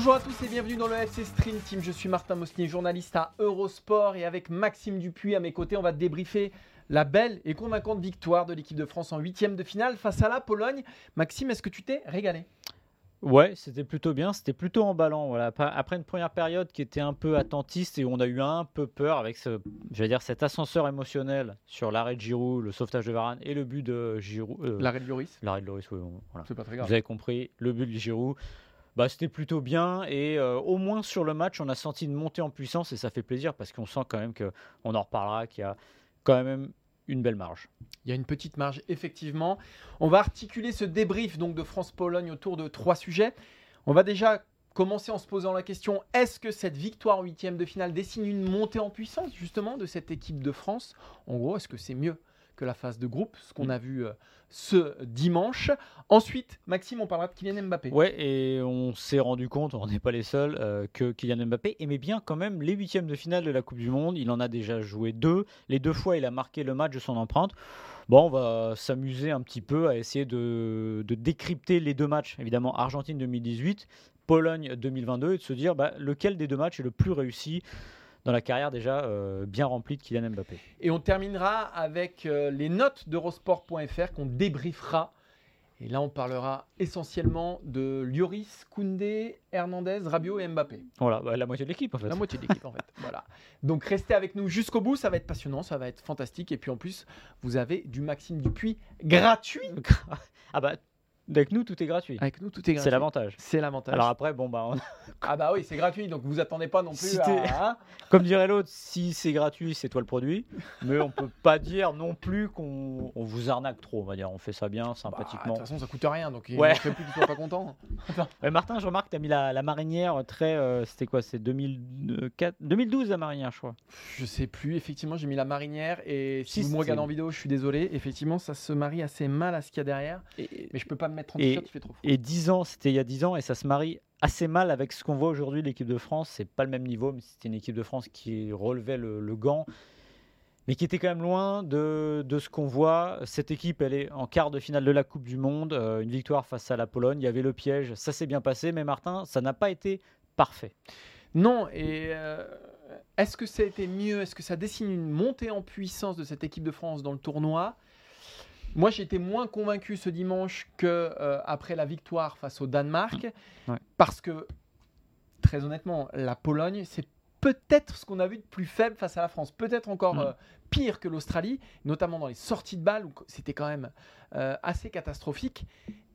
Bonjour à tous et bienvenue dans le FC Stream Team. Je suis Martin Mosnier, journaliste à Eurosport et avec Maxime Dupuis à mes côtés, on va débriefer la belle et convaincante victoire de l'équipe de France en huitième de finale face à la Pologne. Maxime, est-ce que tu t'es régalé? Ouais, c'était plutôt bien, c'était plutôt emballant. Voilà. Après une première période qui était un peu attentiste et où on a eu un peu peur avec ce, je dire, cet ascenseur émotionnel sur l'arrêt de Giroud, le sauvetage de Varane et le but de Giroud. Euh, l'arrêt de Lloris L'arrêt de Lloris, oui. Voilà. C'est pas très grave. Vous avez compris, le but de Giroud. Bah, c'était plutôt bien et euh, au moins sur le match, on a senti une montée en puissance et ça fait plaisir parce qu'on sent quand même que, on en reparlera, qu'il y a quand même une belle marge. Il y a une petite marge, effectivement. On va articuler ce débrief donc de France-Pologne autour de trois sujets. On va déjà commencer en se posant la question est-ce que cette victoire en huitième de finale dessine une montée en puissance justement de cette équipe de France? En gros, est-ce que c'est mieux? Que la phase de groupe, ce qu'on mm. a vu euh, ce dimanche. Ensuite, Maxime, on parlera de Kylian Mbappé. Ouais, et on s'est rendu compte, on n'est pas les seuls, euh, que Kylian Mbappé aimait bien quand même les huitièmes de finale de la Coupe du Monde. Il en a déjà joué deux. Les deux fois, il a marqué le match de son empreinte. Bon, on va s'amuser un petit peu à essayer de, décrypter les deux matchs. Évidemment, Argentine 2018, Pologne 2022, et de se dire bah, lequel des deux matchs est le plus réussi dans la carrière déjà euh, bien remplie de Kylian Mbappé. Et on terminera avec euh, les notes d'Eurosport.fr qu'on débriefera. Et là, on parlera essentiellement de Lloris, Koundé, Hernandez, Rabiot et Mbappé. Voilà, bah, la moitié de l'équipe en fait. La moitié de l'équipe en fait. Voilà. Donc restez avec nous jusqu'au bout, ça va être passionnant, ça va être fantastique. Et puis en plus, vous avez du Maxime Dupuis gratuit. ah bah avec nous, tout est gratuit. Avec nous, tout est gratuit. C'est l'avantage. C'est l'avantage. Alors après, bon, bah. ah bah oui, c'est gratuit, donc vous attendez pas non plus à... Hein Comme dirait l'autre, si c'est gratuit, c'est toi le produit. Mais on peut pas dire non plus qu'on vous arnaque trop, on va dire. On fait ça bien, bah, sympathiquement. de toute façon, ça coûte rien, donc ouais. il ne plus qu'ils pas content. Martin, je remarque que tu as mis la, marinière très. Euh, c'était quoi C'est 2012 la marinière, je crois. Je sais plus, effectivement, j'ai mis la marinière. Et si, vous me regardez en vidéo, je suis désolé. Effectivement, ça se marie assez mal à ce qu'il y a derrière. mais je peux pas me et, Et 10 ans, c'était il y a 10 ans, et ça se marie assez mal avec ce qu'on voit aujourd'hui. L'équipe de France, c'est pas le même niveau, mais c'était une équipe de France qui relevait le, gant, mais qui était quand même loin de, de ce qu'on voit. Cette équipe, elle est en quart de finale de la Coupe du Monde, euh, une victoire face à la Pologne. Il y avait le piège, ça s'est bien passé, mais Martin, ça n'a pas été parfait. Non, et euh, est-ce que ça a été mieux? Est-ce que ça dessine une montée en puissance de cette équipe de France dans le tournoi? Moi, été moins convaincu ce dimanche que euh, après la victoire face au Danemark, parce que très honnêtement, la Pologne, c'est peut-être ce qu'on a vu de plus faible face à la France, peut-être encore euh, pire que l'Australie, notamment dans les sorties de balles où c'était quand même euh, assez catastrophique.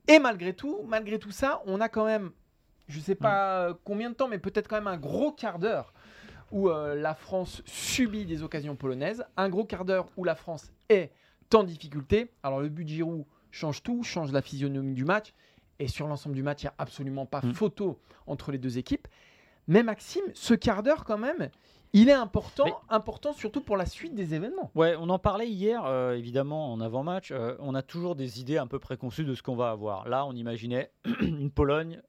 Et malgré tout, malgré tout ça, on a quand même, je ne sais pas mm. combien de temps, mais peut-être quand même un gros quart d'heure où la France subit des occasions polonaises, un gros quart d'heure où la France est tant de difficultés. Alors le but de Giroud change tout, change la physionomie du match. Et sur l'ensemble du match, il n'y a absolument pas mm. photo entre les deux équipes. Mais Maxime, ce quart d'heure quand même, il est important, important surtout pour la suite des événements. Ouais, on en parlait hier, euh, évidemment, en avant-match. Euh, on a toujours des idées un peu préconçues de ce qu'on va avoir. Là, on imaginait une Pologne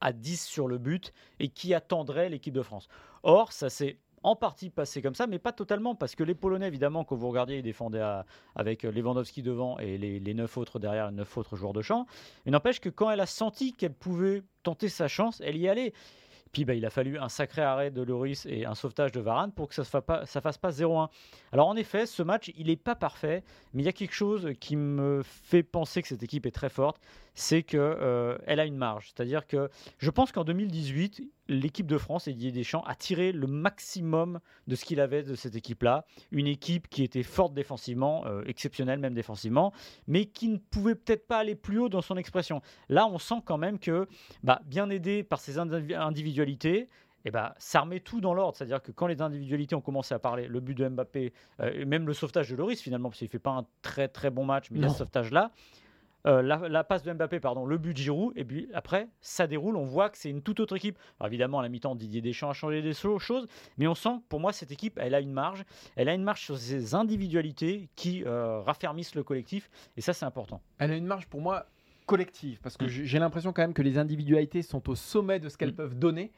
à 10 sur le but et qui attendrait l'équipe de France. Or, ça s'est en partie passé comme ça, mais pas totalement, parce que les Polonais, évidemment, quand vous regardiez, ils défendaient avec Lewandowski devant et les, neuf autres derrière, les neuf autres joueurs de champ. Il n'empêche que quand elle a senti qu'elle pouvait tenter sa chance, elle y allait. Puis bah, il a fallu un sacré arrêt de Loris et un sauvetage de Varane pour que ça ne pas, fasse pas 0-1. Alors en effet, ce match, il n'est pas parfait, mais il y a quelque chose qui me fait penser que cette équipe est très forte, c'est qu'elle euh, elle a une marge. C'est-à-dire que je pense qu'en 2018, l'équipe de France et Didier Deschamps a tiré le maximum de ce qu'il avait de cette équipe-là. Une équipe qui était forte défensivement, euh, exceptionnelle même défensivement, mais qui ne pouvait peut-être pas aller plus haut dans son expression. Là, on sent quand même que, bah, bien aidé par ses individualités, eh bah, ça remet tout dans l'ordre. C'est-à-dire que quand les individualités ont commencé à parler, le but de Mbappé, euh, et même le sauvetage de Loris finalement, parce qu'il ne fait pas un très très bon match, mais il y a ce sauvetage-là, euh, la, passe de Mbappé, pardon, le but de Giroud, et puis après, ça déroule, on voit que c'est une toute autre équipe. Alors évidemment, à la mi-temps, Didier Deschamps a changé des choses, mais on sent, pour moi, cette équipe, elle a une marge, elle a une marge sur ses individualités qui euh, raffermissent le collectif, et ça, c'est important. Elle a une marge, pour moi, collective, parce que j'ai l'impression quand même que les individualités sont au sommet de ce qu'elles mm. peuvent donner.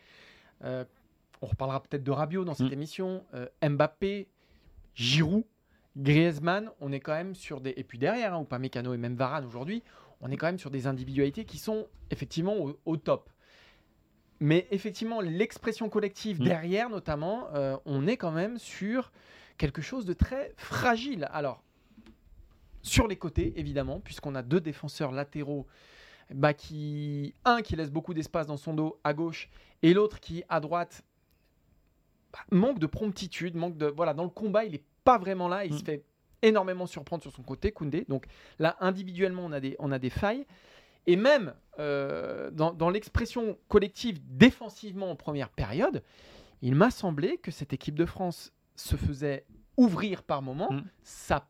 Euh, on reparlera peut-être de Rabiot dans cette mm. émission, Mbappé, Giroud, Griezmann, on est quand même sur des. Et puis derrière, hein, ou pas Mécano et même Varane aujourd'hui, on est quand même sur des individualités qui sont effectivement au, top. Mais effectivement, l'expression collective Mm. derrière, notamment, euh, on est quand même sur quelque chose de très fragile. Alors, sur les côtés, évidemment, puisqu'on a deux défenseurs latéraux, bah, qui un qui laisse beaucoup d'espace dans son dos à gauche, et l'autre qui à droite bah, manque de promptitude, manque de voilà dans le combat, il est pas vraiment là, il Mm. se fait énormément surprendre sur son côté, Koundé. Donc là, individuellement, on a des, on a des failles. Et même euh, dans, dans l'expression collective défensivement en première période, il m'a semblé que cette équipe de France se faisait ouvrir par moment. Mm. Ça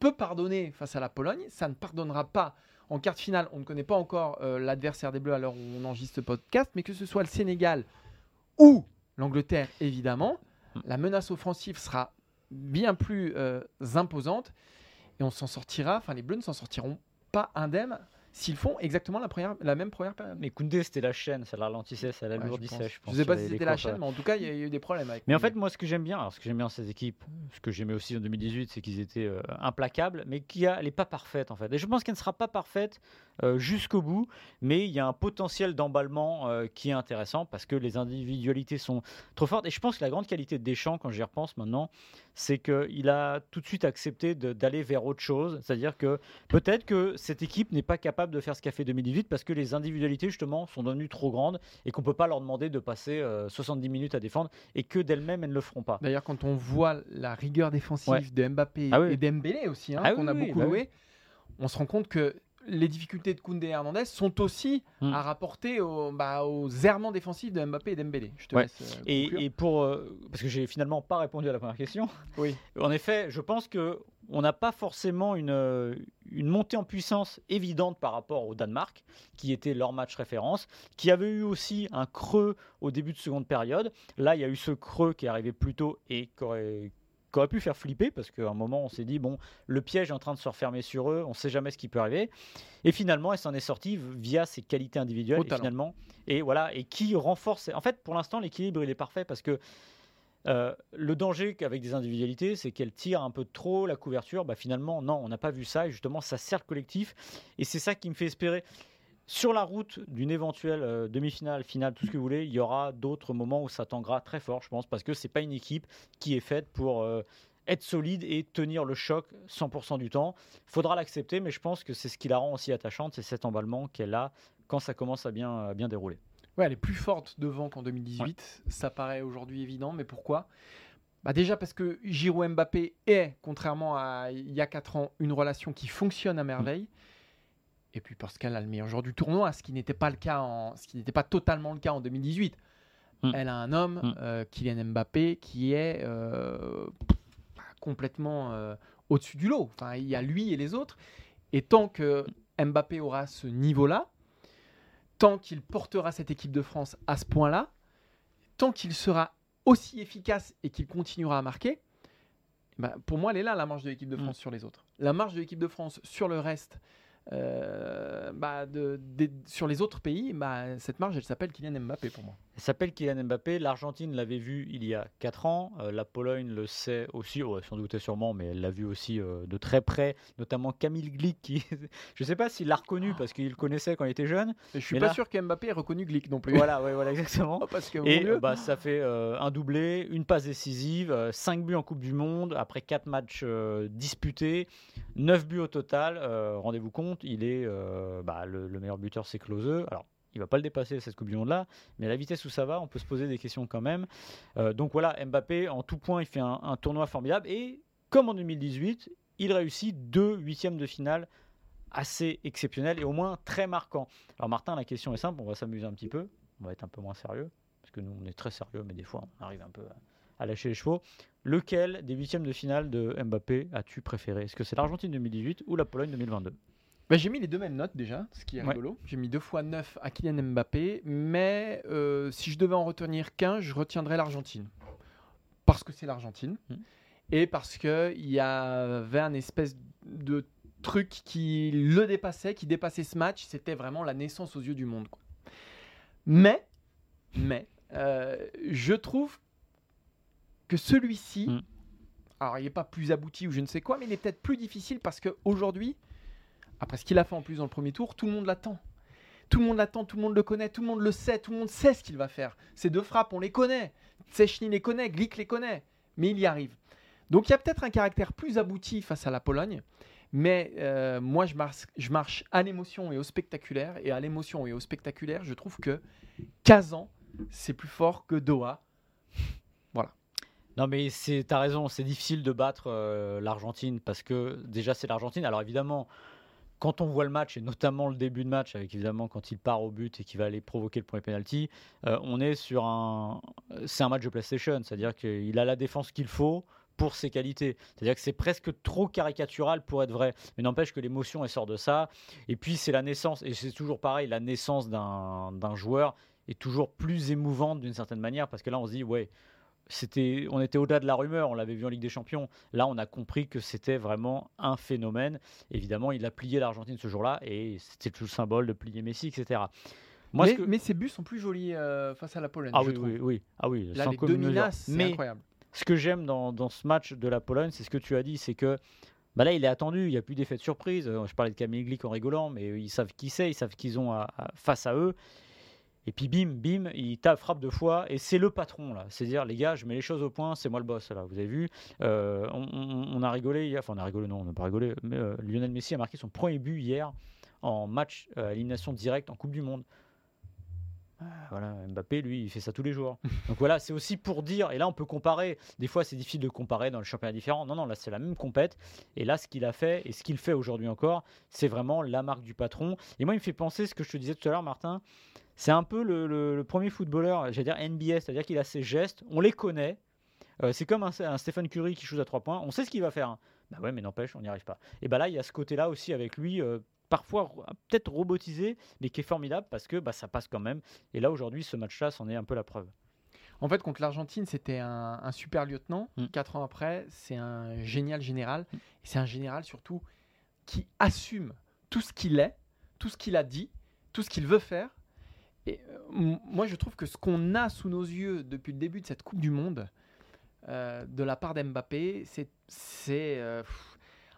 peut pardonner face à la Pologne, ça ne pardonnera pas en quart de finale. On ne connaît pas encore euh, l'adversaire des Bleus à l'heure où on enregistre ce podcast, mais que ce soit le Sénégal ou l'Angleterre, évidemment, Mm. la menace offensive sera bien plus euh, imposante et on s'en sortira. Enfin, les Bleus ne s'en sortiront pas indemnes s'ils font exactement la, première, la même première période. Mais Koundé, c'était la chaîne, ça ralentissait, ça Ouais, l'alourdissait, je je pense. ne sais pas si c'était la chaîne, mais en tout cas, il y, a il y a eu des problèmes avec. Mais en fait, moi, ce que j'aime bien, alors ce que j'aime bien ces équipes, ce que j'aimais aussi en 2018, c'est qu'ils étaient euh, implacables, mais qu'elle n'est pas parfaite en fait. Et je pense qu'elle ne sera pas parfaite jusqu'au bout, mais il y a un potentiel d'emballement euh, qui est intéressant parce que les individualités sont trop fortes. Et je pense que la grande qualité de Deschamps, quand j'y repense maintenant, c'est qu'il a tout de suite accepté d'aller vers autre chose. C'est-à-dire que peut-être que cette équipe n'est pas capable de faire ce qu'a fait 2018 parce que les individualités, justement, sont devenues trop grandes et qu'on ne peut pas leur demander de passer euh, 70 minutes à défendre et que d'elles-mêmes, elles ne le feront pas. D'ailleurs, quand on voit la rigueur défensive Ouais. de Mbappé Ah oui. et d'Embélé aussi, hein, Ah qu'on oui, a oui, beaucoup bah loué, on se rend compte que les difficultés de Koundé et Hernandez sont aussi Mm. à rapporter au- bah, aux errements défensifs de Mbappé et d'Embélé. Je te Ouais. laisse euh, et pour euh, parce que j'ai finalement pas répondu à la première question. Oui. En effet, je pense que on n'a pas forcément une, euh, une montée en puissance évidente par rapport au Danemark, qui était leur match référence, qui avait eu aussi un creux au début de seconde période. Là, il y a eu ce creux qui est arrivé plus tôt et qui aurait, qui aurait pu faire flipper parce qu'à un moment, on s'est dit bon, le piège est en train de se refermer sur eux, on sait jamais ce qui peut arriver. Et finalement, elle s'en est sortie via ses qualités individuelles. Et finalement, et voilà, et qui renforce. En fait, pour l'instant, l'équilibre il est parfait parce que euh, le danger avec des individualités, c'est qu'elles tirent un peu trop la couverture. Bah, finalement, non, on n'a pas vu ça. Et justement, ça sert le collectif. Et c'est ça qui me fait espérer. Sur la route d'une éventuelle euh, demi-finale, finale, tout ce que vous voulez, il y aura d'autres moments où ça tanguera très fort, je pense, parce que c'est pas une équipe qui est faite pour euh, être solide et tenir le choc 100% du temps. Faudra l'accepter, mais je pense que c'est ce qui la rend aussi attachante, c'est cet emballement qu'elle a quand ça commence à bien, à bien dérouler. Ouais, elle est plus forte devant qu'en 2018. Ça paraît aujourd'hui évident, mais pourquoi? Bah Déjà parce que Giroud Mbappé est, contrairement à il y a 4 ans, une relation qui fonctionne à merveille. Et puis parce qu'elle a le meilleur joueur du tournoi, ce qui n'était pas le cas en, ce qui n'était pas totalement le cas en 2018. Mm. Elle a un homme, Mm. euh, Kylian Mbappé, qui est euh, complètement euh, au-dessus du lot. Enfin, il y a lui et les autres. Et tant que Mbappé aura ce niveau-là, tant qu'il portera cette équipe de France à ce point-là, tant qu'il sera aussi efficace et qu'il continuera à marquer, bah, pour moi, elle est là, la marge de l'équipe de France Mm. sur les autres. La marge de l'équipe de France sur le reste, euh, bah, de, sur les autres pays, bah, cette marge, elle s'appelle Kylian Mbappé pour moi. Elle s'appelle Kylian Mbappé. L'Argentine l'avait vu il y a 4 ans. Euh, la Pologne le sait aussi, ouais, sans doute et sûrement, mais elle l'a vu aussi euh, de très près, notamment Camille Glick. Qui... je ne sais pas s'il l'a reconnu parce qu'il le connaissait quand il était jeune. Je suis Mais pas là- sûr qu'Mbappé ait reconnu Glick non plus. voilà, ouais, voilà, exactement. Oh, parce que, Et Dieu. bah, ça fait un doublé, une passe décisive, 5 buts en Coupe du Monde, après 4 matchs disputés, 9 buts au total. Rendez-vous compte, il est euh, bah, le, le meilleur buteur, c'est Klose. Alors, il va pas le dépasser cette Coupe du Monde-là, mais à la vitesse où ça va, on peut se poser des questions quand même. Euh, donc voilà, Mbappé, en tout point, il fait un, un tournoi formidable. Et comme en 2018, il réussit deux huitièmes de finale assez exceptionnels et au moins très marquants. Alors Martin, la question est simple, on va s'amuser un petit peu, on va être un peu moins sérieux parce que nous on est très sérieux, mais des fois on arrive un peu à, à lâcher les chevaux. Lequel des huitièmes de finale de Mbappé as-tu préféré? Est-ce que c'est l'Argentine 2018 ou la Pologne 2022 Bah, j'ai mis les deux mêmes notes déjà, ce qui est Ouais. rigolo. J'ai mis deux fois 9 à Kylian Mbappé, mais euh, si je devais en retenir qu'un, je retiendrais l'Argentine. Parce que c'est l'Argentine Mm. et parce qu'il y avait un espèce de truc qui le dépassait, qui dépassait ce match. C'était vraiment la naissance aux yeux du monde. quoi. Mais, mais, euh, je trouve que celui-ci, Mm. alors il n'est pas plus abouti ou je ne sais quoi, mais il est peut-être plus difficile parce qu'aujourd'hui, après ce qu'il a fait en plus dans le premier tour, tout le monde l'attend. Tout le monde l'attend, tout le monde le connaît, tout le monde le sait, tout le monde sait ce qu'il va faire. Ces deux frappes, on les connaît. Sechny les connaît, Glick les connaît. Mais il y arrive. Donc il y a peut-être un caractère plus abouti face à la Pologne. Mais euh, moi, je marche, je marche à l'émotion et au spectaculaire. Et à l'émotion et au spectaculaire, je trouve que Kazan, c'est plus fort que Doha. Voilà. Non, mais c'est, t'as raison, c'est difficile de battre euh, l'Argentine parce que déjà, c'est l'Argentine. Alors évidemment, quand on voit le match, et notamment le début de match, avec évidemment quand il part au but et qu'il va aller provoquer le premier penalty, euh, on est sur un. C'est un match de PlayStation, c'est-à-dire qu'il a la défense qu'il faut pour ses qualités. C'est-à-dire que c'est presque trop caricatural pour être vrai. Mais n'empêche que l'émotion, elle sort de ça. Et puis, c'est la naissance, et c'est toujours pareil, la naissance d'un joueur est toujours plus émouvante d'une certaine manière, parce que là, on se dit, ouais, c'était, on était au-delà de la rumeur, on l'avait vu en Ligue des Champions. Là, on a compris que c'était vraiment un phénomène. Évidemment, il a plié l'Argentine ce jour-là, et c'était tout le symbole de plier Messi, etc. Moi, mais, mais, ces buts sont plus jolis euh, face à la Pologne. Ah je oui, trouve. oui, oui, Ah oui, Là, les deux c'est incroyable ce que j'aime dans, ce match de la Pologne, c'est ce que tu as dit, c'est que bah là, il est attendu, il n'y a plus d'effet de surprise. Euh, je parlais de Camille Glick en rigolant, mais ils savent qui c'est, ils savent qu'ils ont face à eux. Et puis bim, bim, il tape, frappe deux fois, et c'est le patron là. C'est-à-dire, les gars, je mets les choses au point, c'est moi le boss là. Vous avez vu, euh, on, a rigolé, enfin on a rigolé, non, on n'a pas rigolé, mais euh, Lionel Messi a marqué son premier but hier en match à élimination directe en Coupe du Monde. Ah, voilà, Mbappé, lui, il fait ça tous les jours. Donc voilà, c'est aussi pour dire, et là on peut comparer, des fois c'est difficile de comparer dans le championnat différent. Non, non, là c'est la même compète. Et là, ce qu'il a fait, et ce qu'il fait aujourd'hui encore, c'est vraiment la marque du patron. Et moi, il me fait penser ce que je te disais tout à l'heure, Martin. C'est un peu le, premier footballeur, j'allais dire NBA, c'est-à-dire qu'il a ses gestes, on les connaît. Euh, c'est comme un, un, Stephen Curry qui joue à trois points, on sait ce qu'il va faire. Hein. Bah ouais, mais n'empêche, on n'y arrive pas. Et bah là, il y a ce côté-là aussi avec lui. Euh, parfois peut-être robotisé, mais qui est formidable parce que bah, ça passe quand même. Et là, aujourd'hui, ce match-là, c'en est un peu la preuve. En fait, contre l'Argentine, c'était un, super lieutenant. Mm. Quatre ans après, c'est un génial général. Mm. Et c'est un général surtout qui assume tout ce qu'il est, tout ce qu'il a dit, tout ce qu'il veut faire. Et euh, moi, je trouve que ce qu'on a sous nos yeux depuis le début de cette Coupe du Monde, euh, de la part d'Mbappé, c'est.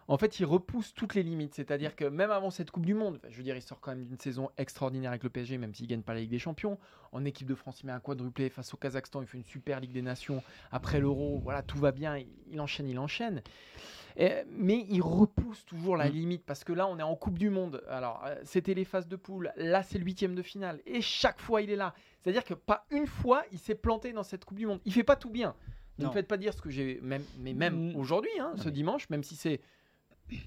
En fait, il repousse toutes les limites. C'est-à-dire que même avant cette Coupe du Monde, je veux dire, il sort quand même d'une saison extraordinaire avec le PSG, même s'il ne gagne pas la Ligue des Champions. En équipe de France, il met un quadruplé face au Kazakhstan, il fait une super Ligue des Nations. Après l'Euro, voilà, tout va bien, il enchaîne, il enchaîne. mais il repousse toujours la mm. limite parce que là, on est en Coupe du Monde. Alors, euh, c'était les phases de poule. Là, c'est le huitième de finale. Et chaque fois, il est là. C'est-à-dire que pas une fois, il s'est planté dans cette Coupe du Monde. Il fait pas tout bien. Ne me faites pas dire ce que j'ai, même, mais même mm. aujourd'hui, hein, ce dimanche, même si c'est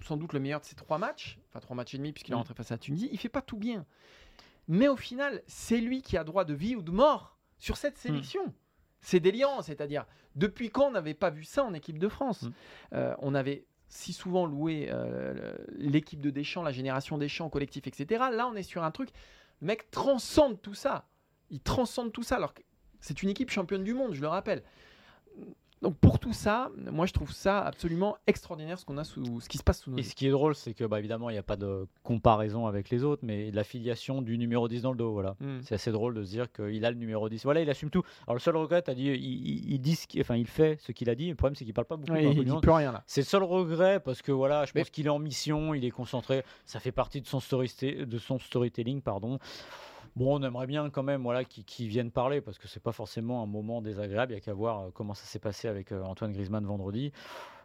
sans doute le meilleur de ces trois matchs, enfin trois matchs et demi puisqu'il est mm. rentré face à Tunisie, il fait pas tout bien. Mais au final, c'est lui qui a droit de vie ou de mort sur cette mm. sélection. C'est déliant, c'est-à-dire depuis quand on n'avait pas vu ça en équipe de France mm. euh, On avait si souvent loué euh, l'équipe de Deschamps, la génération Deschamps, collectif, etc. Là, on est sur un truc, le mec transcende tout ça. Il transcende tout ça alors que c'est une équipe championne du monde, je le rappelle. Donc pour tout ça, moi je trouve ça absolument extraordinaire ce qu'on a sous ce qui se passe sous nos Et ce qui est drôle, c'est que bah, évidemment il n'y a pas de comparaison avec les autres, mais l'affiliation du numéro 10 dans le dos, voilà. Hmm. C'est assez drôle de se dire qu'il a le numéro 10. Voilà, il assume tout. Alors le seul regret, tu as dit, il, il, dit enfin il fait ce qu'il a dit. Le problème c'est qu'il parle pas beaucoup. il dit plus rien là. C'est le seul regret parce que voilà, je pense qu'il est en mission, il est concentré. Ça fait partie de son, story de son storytelling, pardon. Bon, on aimerait bien quand même voilà, qu'ils viennent parler parce que c'est pas forcément un moment désagréable. Il y a qu'à voir euh, comment ça s'est passé avec euh, Antoine Griezmann vendredi.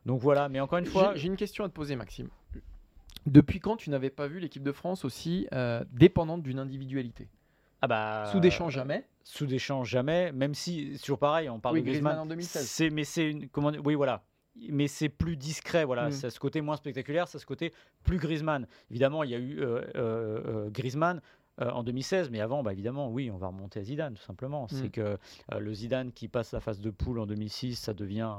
Donc voilà, mais encore une fois. J'ai une question à te poser, Maxime. Depuis quand tu n'avais pas vu l'équipe de France aussi euh, dépendante d'une individualité? Ah bah, sous Deschamps jamais? Sous Deschamps jamais, même si toujours pareil, on parle de Griezmann, en 2016. C'est mais c'est une comment oui voilà. Mais c'est plus discret, voilà. C'est mm. ce côté moins spectaculaire, c'est ce côté plus Griezmann. Évidemment, il y a eu Griezmann. Euh, en 2016, mais avant, bah, évidemment, oui, on va remonter à Zidane, tout simplement. C'est mm. que euh, le Zidane qui passe la phase de poule en 2006, ça devient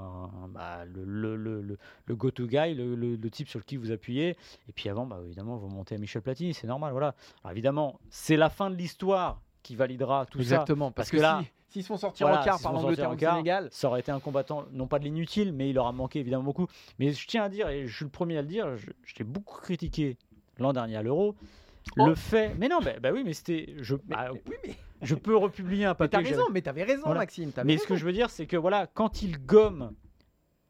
bah, le, le, le, le go-to guy, le, type sur lequel vous appuyez. Et puis avant, bah, évidemment, vous montez à Michel Platini, c'est normal, voilà. Alors évidemment, c'est la fin de l'histoire qui validera tout ça. Exactement, parce, que, là, s'ils se font sortir en quart par l'Angleterre ou Sénégal, ça aurait été un combattant, non pas de l'inutile, mais il leur a manqué évidemment beaucoup. Mais je tiens à dire, et je suis le premier à le dire, t'ai beaucoup critiqué l'an dernier à l'Euro. Le oh. fait. Mais non, bah, oui, mais c'était. Je, bah, je peux republier un papier. Mais t'as raison, mais t'avais raison, Maxime. mais ce que je veux dire, c'est que voilà, quand il gomme.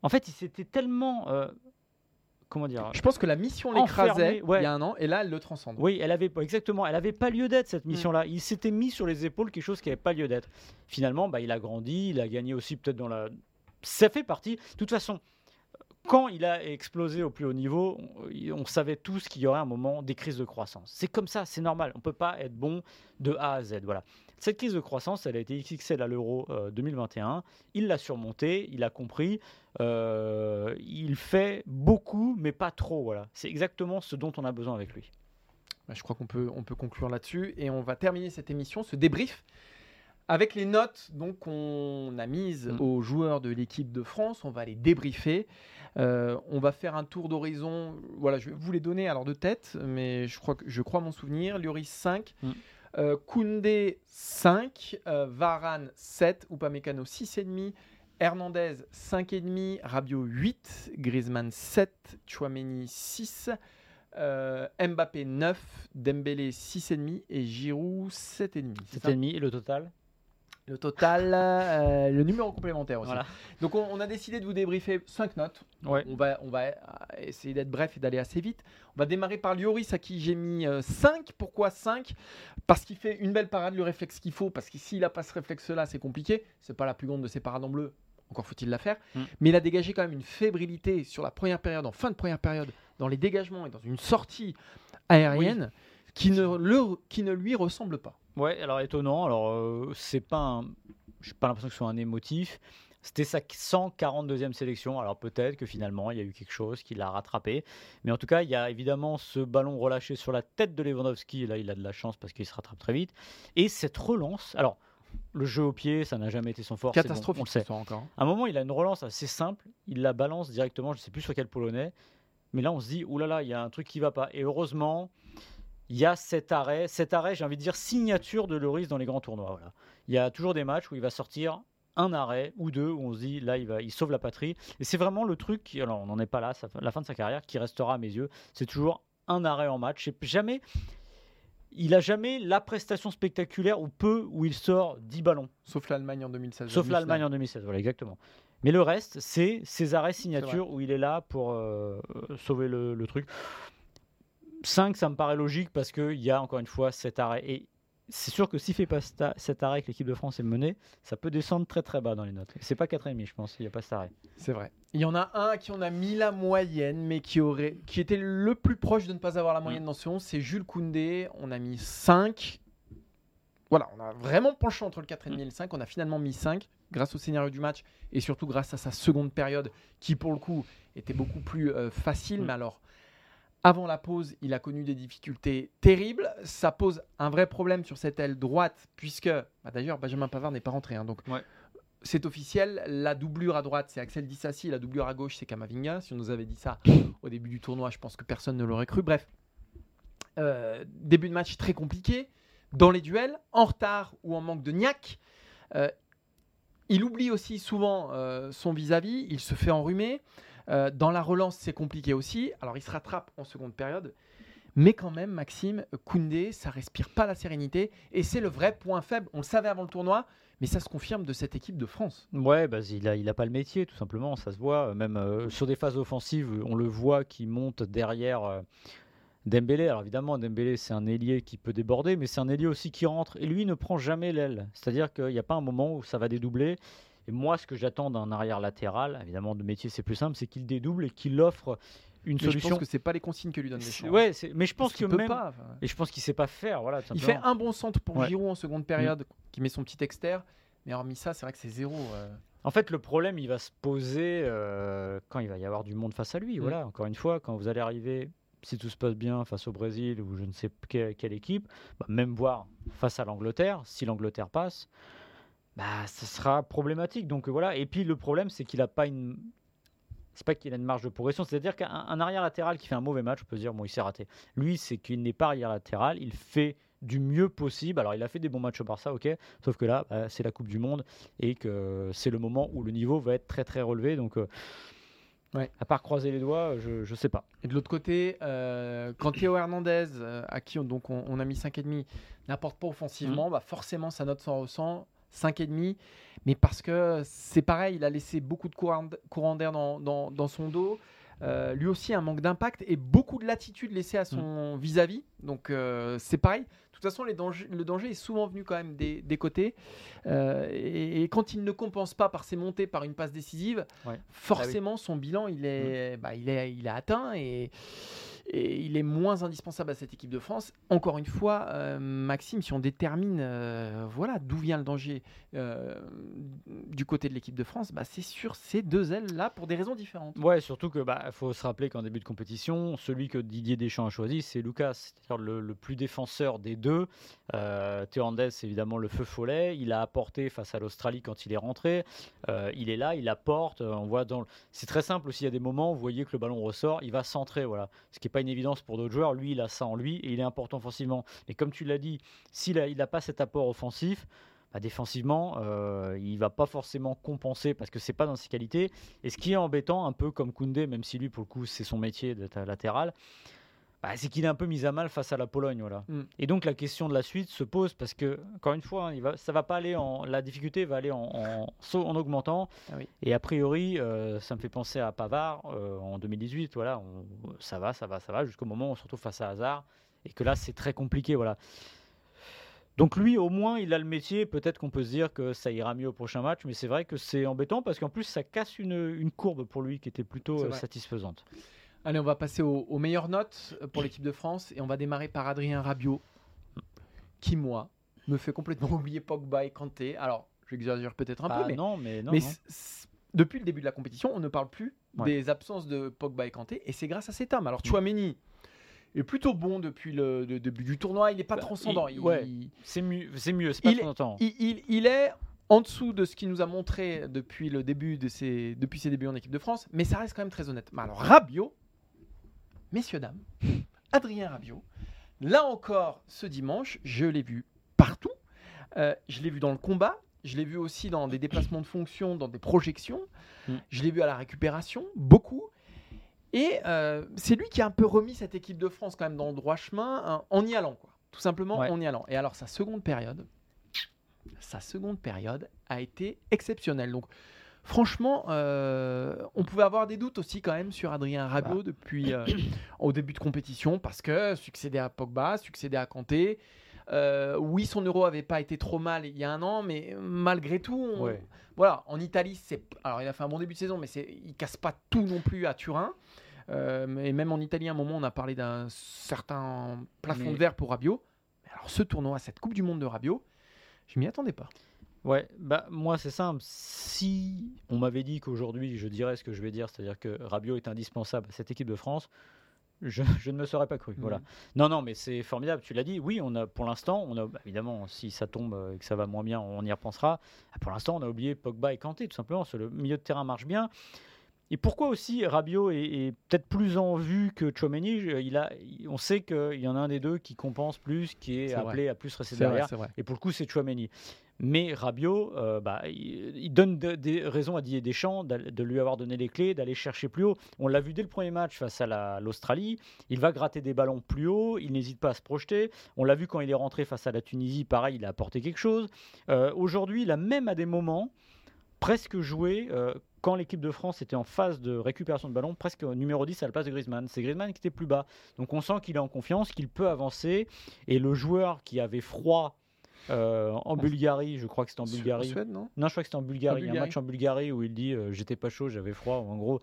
En fait, il s'était tellement. Euh, comment dire Je pense que la mission l'écrasait ouais. il y a un an, et là, elle le transcende. Oui, elle avait exactement, elle avait pas lieu d'être Mm. cette mission-là. Il s'était mis sur les épaules quelque chose qui avait pas lieu d'être. Finalement, bah, il a grandi, il a gagné aussi peut-être dans la. Ça fait partie. De toute façon, quand il a explosé au plus haut niveau, on, savait tous qu'il y aurait un moment des crises de croissance. C'est comme ça, c'est normal. On peut pas être bon de A à Z. Voilà. Cette crise de croissance, elle a été XXL à l'Euro euh, 2021. Il l'a surmontée, il a compris. euh, il fait beaucoup, mais pas trop. Voilà. C'est exactement ce dont on a besoin avec lui. Bah, je crois qu'on peut, on peut conclure là-dessus et on va terminer cette émission, ce débrief, avec les notes donc qu'on a mises Mm. aux joueurs de l'équipe de France. On va les débriefer. Euh, on va faire un tour d'horizon. Voilà, je vais vous les donner alors de tête, mais je crois que je crois m'en souvenir. Lloris 5, Mm. euh, Koundé 5, euh, Varane 7, Upamecano 6,5. Hernandez 5,5, Rabiot 8, Griezmann 7, Chouameni 6, euh, Mbappé 9, Dembélé 6,5 et Giroud 7,5. c'est ça Cet ennemi et le total? Le total, euh, le numéro complémentaire aussi. Voilà. Donc on, on a décidé de vous débriefer 5 notes. Ouais. On va, on va euh, essayer d'être bref et d'aller assez vite. On va démarrer par Lloris à qui j'ai mis 5. Pourquoi 5 Parce qu'il fait une belle parade, le réflexe qu'il faut. Parce que s'il n'a pas ce réflexe-là, c'est compliqué. C'est pas la plus grande de ses parades en bleu. Encore faut-il la faire. Mm. Mais il a dégagé quand même une fébrilité sur la première période, en fin de première période, dans les dégagements et dans une sortie aérienne qui, ne le, qui ne lui ressemble pas. Ouais, alors étonnant. Alors, euh, c'est pas un. J'ai pas l'impression que ce soit un émotif. C'était sa 142e sélection. Alors peut-être que finalement il y a eu quelque chose qui l'a rattrapé. Mais en tout cas, il y a évidemment ce ballon relâché sur la tête de Lewandowski. Et là, il a de la chance parce qu'il se rattrape très vite. Et cette relance. Alors, le jeu au pied, ça n'a jamais été son fort. bon, Catastrophique on le sait. encore. À un moment, il a une relance assez simple. Il la balance directement. Je ne sais plus sur quel polonais. Mais là, on se dit, oulala, il y a un truc qui va pas. Et heureusement, il y a cet arrêt. Cet arrêt, j'ai envie de dire, signature de Loris dans les grands tournois. Voilà. Il y a toujours des matchs où il va sortir un arrêt ou deux où on se dit, là, il, va, il sauve la patrie. Et c'est vraiment le truc, qui, alors on n'en est pas là, ça, la fin de sa carrière, qui restera à mes yeux. C'est toujours un arrêt en match. Jamais. Il a jamais la prestation spectaculaire ou peu où il sort 10 ballons. Sauf l'Allemagne en 2016. Sauf l'Allemagne en 2016, voilà, exactement. Mais le reste, c'est ces arrêts signature où il est là pour euh, euh, sauver le, le truc. 5, ça me paraît logique parce qu'il y a encore une fois cet arrêt. Et c'est sûr que s'il fait pas cet arrêt que l'équipe de France est menée, ça peut descendre très très bas dans les notes. C'est pas 4,5, je pense, il n'y a pas cet arrêt. C'est vrai. Il y en a un à qui on a mis la moyenne, mais qui, aurait, qui était le plus proche de ne pas avoir la moyenne dans ce 11, c'est Jules Koundé. On a mis 5. Voilà, on a vraiment penché entre le 4,5 et le 5. On a finalement mis 5 grâce au scénario du match et surtout grâce à sa seconde période qui, pour le coup, était beaucoup plus euh, facile. Mm. Mais alors, avant la pause, il a connu des difficultés terribles. Ça pose un vrai problème sur cette aile droite, puisque, bah, d'ailleurs, Benjamin Pavard n'est pas rentré. hein, donc, Ouais. c'est officiel. La doublure à droite, c'est Axel Dissassi. La doublure à gauche, c'est Kamavinga. Si on nous avait dit ça au début du tournoi, je pense que personne ne l'aurait cru. Bref, Euh, début de match très compliqué. Dans les duels, en retard ou en manque de niaque. Euh, il oublie aussi souvent euh, son vis-à-vis. Il se fait enrhumer. Euh, dans la relance, c'est compliqué aussi. Alors, il se rattrape en seconde période. Mais quand même, Maxime, Koundé, ça respire pas la sérénité. Et c'est le vrai point faible. On le savait avant le tournoi, mais ça se confirme de cette équipe de France. Ouais, bah, il, a, il a pas le métier, tout simplement, ça se voit. Même euh, sur des phases offensives, on le voit qui monte derrière euh, Dembélé. Alors évidemment, Dembélé, c'est un ailier qui peut déborder, mais c'est un ailier aussi qui rentre. Et lui, ne prend jamais l'aile. C'est-à-dire qu'il n'y a pas un moment où ça va dédoubler. Et moi, ce que j'attends d'un arrière latéral, évidemment, de métier, c'est plus simple, c'est qu'il dédouble et qu'il offre une Mais je solution. pense que c'est pas les consignes que lui donne Deschamps. Ouais, mais je pense Parce que qu'il même. pas. enfin. Et je pense qu'il sait pas faire. Voilà, Il fait un bon centre pour Ouais. Giroud en seconde période, qui met son petit externe. Mais hormis ça, c'est vrai que c'est zéro. euh. En fait, le problème, il va se poser euh, quand il va y avoir du monde face à lui. Mm. Voilà, encore une fois, quand vous allez arriver, si tout se passe bien, face au Brésil ou je ne sais que- quelle, équipe, bah, même voir face à l'Angleterre, si l'Angleterre passe, bah, ce sera problématique. Donc euh, voilà. Et puis le problème, c'est qu'il n'a pas une. C'est pas qu'il a une marge de progression, c'est-à-dire qu'un un arrière latéral qui fait un mauvais match, on peut se dire bon, il s'est raté. Lui, c'est qu'il n'est pas arrière latéral, il fait du mieux possible. Alors, il a fait des bons matchs au Barça, ok, sauf que là, bah, c'est la Coupe du Monde et que c'est le moment où le niveau va être très très relevé. Donc, euh, Ouais. à part croiser les doigts, je, je sais pas. Et de l'autre côté, euh, quand Théo Hernandez, euh, à qui on, donc on, on a mis 5,5, n'apporte pas offensivement, bah forcément sa note s'en ressent. 5,5, mais parce que c'est pareil, il a laissé beaucoup de courant, d'air dans, dans- dans son dos. Euh, lui aussi, un manque d'impact et beaucoup de latitude laissée à son vis-à-vis. Donc, euh, c'est pareil. De toute façon, les dangers- le danger est souvent venu quand même des, des côtés. Euh, et, et quand il ne compense pas par ses montées, par une passe décisive, Ouais. forcément, son bilan, il est, bah, il est, il est atteint et, et il est moins indispensable à cette équipe de France. Encore une fois, euh, Maxime, si on détermine euh, voilà, d'où vient le danger euh, du côté de l'équipe de France, bah, c'est sur ces deux ailes-là pour des raisons différentes. Ouais, surtout que bah faut se rappeler qu'en début de compétition, celui que Didier Deschamps a choisi, c'est Lucas, c'est-à-dire le, plus défenseur des deux. Euh, Hernandez, évidemment, le feu follet. Il a apporté face à l'Australie quand il est rentré. Il est là, il apporte. On voit dans. C'est très simple aussi. Il y a des moments où vous voyez que le ballon ressort, il va centrer, voilà. Ce qui n'est pas une évidence pour d'autres joueurs. Lui, il a ça en lui et il est important offensivement. Et comme tu l'as dit, s'il n'a il pas cet apport offensif. bah, défensivement, euh, il va pas forcément compenser parce que c'est pas dans ses qualités. Et ce qui est embêtant, un peu comme Koundé, même si lui, pour le coup, c'est son métier d'être latéral, bah, c'est qu'il est un peu mis à mal face à la Pologne. Voilà. Mm. Et donc la question de la suite se pose parce que, encore une fois, hein, il va, ça va pas aller en, la difficulté va aller en, en, en augmentant. Ah oui. Et a priori, euh, ça me fait penser à Pavard euh, en 2018. Voilà, on- ça va, ça va, ça va, jusqu'au moment où on se retrouve face à Hazard et que là, c'est très compliqué. Voilà. Donc lui, au moins, il a le métier. Peut-être qu'on peut se dire que ça ira mieux au prochain match, mais c'est vrai que c'est embêtant parce qu'en plus, ça casse une, une courbe pour lui qui était plutôt euh, satisfaisante. Allez, on va passer aux, aux meilleures notes pour l'équipe de France et on va démarrer par Adrien Rabiot, qui, moi, me fait complètement oublier Pogba et Kanté. Alors, j'exagère peut-être un Ah, peu, mais, non, mais non. mais non. depuis le début de la compétition, on ne parle plus Ouais. des absences de Pogba et Kanté et c'est grâce à cet homme. Alors, Mm. Chouameni est plutôt bon depuis le, le début du tournoi, il n'est pas Bah, transcendant. il- Il- ouais. C'est mieux, c'est mieux, c'est pas Il- est en dessous de ce qu'il nous a montré depuis le début de ses, depuis ses débuts en équipe de France, mais ça reste quand même très honnête. Mais alors Rabiot, messieurs dames, Adrien Rabiot, là encore ce dimanche, je l'ai vu partout. Euh, je l'ai vu dans le combat, je l'ai vu aussi dans des déplacements de fonction, dans des projections. Mm. Je l'ai vu à la récupération, beaucoup. Et euh, c'est lui qui a un peu remis cette équipe de France quand même dans le droit chemin hein, en y allant, quoi. Tout simplement Ouais. en y allant. Et alors sa seconde période, sa seconde période a été exceptionnelle. Donc franchement, euh, on pouvait avoir des doutes aussi quand même sur Adrien Rabiot depuis euh, au début de compétition parce que succédé à Pogba, succédé à Kanté. Euh, oui, son euro avait pas été trop mal il y a un an, mais malgré tout, on- Ouais. voilà, en Italie, c'est alors il a fait un bon début de saison, mais c'est il casse pas tout non plus à Turin. Mais même en Italie, à un moment, on a parlé d'un certain plafond Mais- de verre pour Rabiot. Mais alors ce tournoi, cette Coupe du Monde de Rabiot, je m'y attendais pas. Ouais, bah moi c'est simple. Si on m'avait dit qu'aujourd'hui je dirais ce que je vais dire, c'est-à-dire que Rabiot est indispensable à cette équipe de France, je, je ne me serais pas cru. Voilà. Mhm. Non, non, mais c'est formidable. Tu l'as dit. Oui, on a pour l'instant, on a bah, évidemment si ça tombe euh, et que ça va moins bien, on y repensera. Ah, Pour l'instant, on a oublié Pogba et Kanté tout simplement. Le milieu de terrain marche bien. Et pourquoi aussi Rabiot est, est peut-être plus en vue que Chouameni Je- il a, On sait qu'il y en a un des deux qui compense plus, qui est, vrai. appelé à plus rester derrière. vrai. Et pour le coup, c'est Chouameni. Mais Rabiot, euh, bah, il, donne de- des raisons à Didier Deschamps de lui avoir donné les clés, d'aller chercher plus haut. On l'a vu dès le premier match face à la- l'Australie. Il va gratter des ballons plus haut, il n'hésite pas à se projeter. On l'a vu quand il est rentré face à la Tunisie, pareil, il a apporté quelque chose. Euh, Aujourd'hui, il a même à des moments presque joué. euh, quand l'équipe de France était en phase de récupération de ballon, presque numéro 10 à la place de Griezmann. C'est Griezmann qui était plus bas. Donc on sent qu'il est en confiance, qu'il peut avancer. Et le joueur qui avait froid euh, en Bulgarie, je crois que c'était en Bulgarie. Suède, non? Non, je crois que c'était en Bulgarie. Il y a un match en Bulgarie où il dit euh, j'étais pas chaud, j'avais froid. En gros,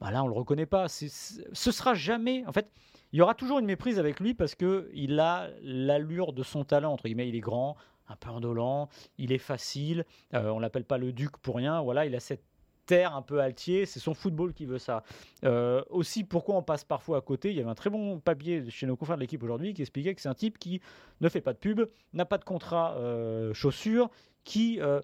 bah là on le reconnaît pas. Ce sera jamais. En fait, il y aura toujours une méprise avec lui parce que il a l'allure de son talent entre guillemets. Il est grand, un peu indolent, il est facile. euh, on l'appelle pas le duc pour rien. Voilà, il a cette terre un peu altier, c'est son football qui veut ça. Euh, aussi, pourquoi on passe parfois à côté? Il y avait un très bon papier chez nos confrères de l'équipe aujourd'hui qui expliquait que c'est un type qui ne fait pas de pub, n'a pas de contrat euh, chaussures, qui, euh,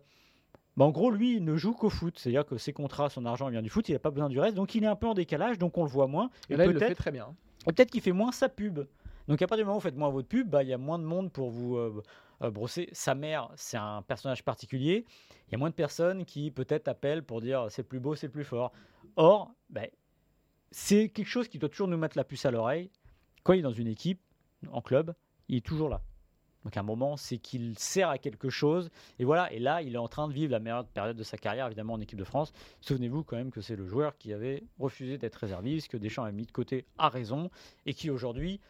bah, en gros, lui, il ne joue qu'au foot. C'est-à-dire que ses contrats, son argent, vient du foot, il n'a pas besoin du reste, donc il est un peu en décalage, donc on le voit moins. Et Et là, il le fait peut-être très bien. peut-être qu'il fait moins sa pub. Donc à partir du moment où vous faites moins votre pub, bah, il y a moins de monde pour vous euh, brosser. Sa mère, c'est un personnage particulier. Il y a moins de personnes qui peut-être appellent pour dire c'est plus beau, c'est plus fort. Or, bah, c'est quelque chose qui doit toujours nous mettre la puce à l'oreille. Quand il est dans une équipe, en club, il est toujours là. Donc à un moment, c'est qu'il sert à quelque chose. Et voilà, et là, il est en train de vivre la meilleure période de sa carrière, évidemment, en équipe de France. Souvenez-vous quand même que c'est le joueur qui avait refusé d'être réserviste, que Deschamps a mis de côté à raison, et qui aujourd'hui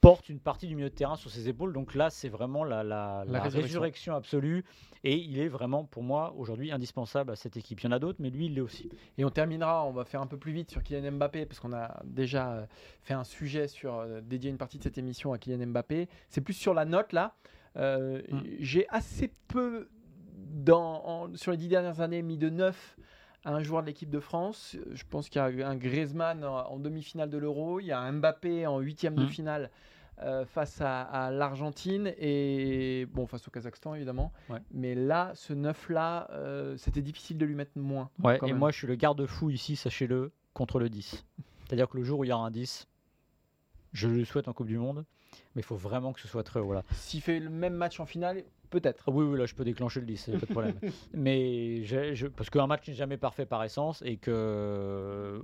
porte une partie du milieu de terrain sur ses épaules. Donc là, c'est vraiment la, la- La la résurrection. résurrection absolue. Et il est vraiment, pour moi, aujourd'hui, indispensable à cette équipe. Il y en a d'autres, mais lui, il l'est aussi. Et on terminera, on va faire un peu plus vite sur Kylian Mbappé, parce qu'on a déjà euh, fait un sujet sur euh, dédié une partie de cette émission à Kylian Mbappé. C'est plus sur la note là. Euh, Mm. J'ai assez peu, dans, en- sur les dix dernières années, mis de 9 à un joueur de l'équipe de France. Je pense qu'il y a eu un Griezmann en, en demi-finale de l'Euro, il y a un Mbappé en huitième de Mm. finale. euh, face à, à l'Argentine et bon face au Kazakhstan évidemment Ouais. mais là ce 9 là euh, c'était difficile de lui mettre moins Ouais, et même. moi, je suis le garde-fou ici, sachez-le, contre le 10. C'est-à-dire que le jour où il y aura un 10, je le souhaite en Coupe du Monde, mais il faut vraiment que ce soit très haut. Là. S'il fait le même match en finale, peut-être. Oui, oui, là, je peux déclencher le 10, c'est pas de problème. mais je, parce qu'un match n'est jamais parfait par essence et que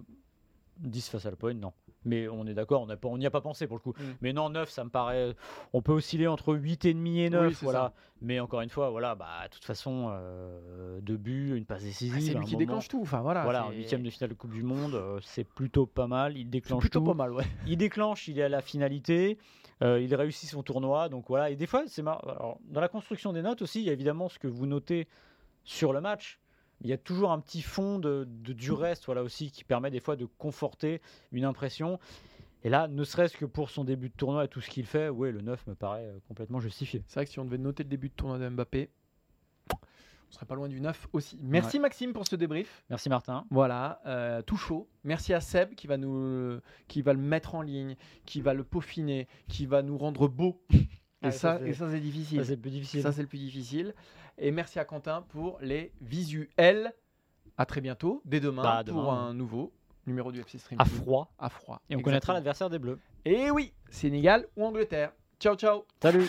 10 face à la Pologne, non. Mais on est d'accord, on n'a pas- on n'y a pas pensé pour le coup. Mm. Mais non, 9, ça me paraît. On peut osciller entre 8,5 et 9. Oui, c'est voilà. Mais encore une fois, voilà, bah, de toute façon, euh, deux buts, une passe décisive. Ah, c'est un lui qui moment- déclenche tout. Enfin voilà. Voilà, c'est- huitième de finale de Coupe du Monde, euh, c'est plutôt pas mal. Il c'est déclenche plutôt tout. pas mal, ouais. Il déclenche, il est à la finalité, euh, il réussit son tournoi. Donc voilà. Et des fois, c'est marrant. Dans la construction des notes aussi, il y a évidemment ce que vous notez sur le match. Il y a toujours un petit fond de, de- du reste, voilà aussi, qui permet des fois de conforter une impression. Et là, ne serait-ce que pour son début de tournoi et tout ce qu'il fait, ouais, le 9 me paraît euh, complètement justifié. C'est vrai que si on devait noter le début de tournoi de Mbappé, on serait pas loin du 9 aussi. Merci Maxime pour ce débrief. Merci Martin. Voilà, euh, tout chaud. Merci à Seb qui va nous, qui va le mettre en ligne, qui va le peaufiner, qui va nous rendre beau. Et Ah, ça, ça, c'est- et ça c'est difficile. Ça, c'est plus difficile. Ça, c'est le plus difficile. Et merci à Quentin pour les visuels. À très bientôt, dès demain, Bah, pour un nouveau numéro du FC Stream. à froid. À froid. Et on connaîtra l'adversaire des Bleus. Et oui, Sénégal ou Angleterre. Ciao, ciao. Salut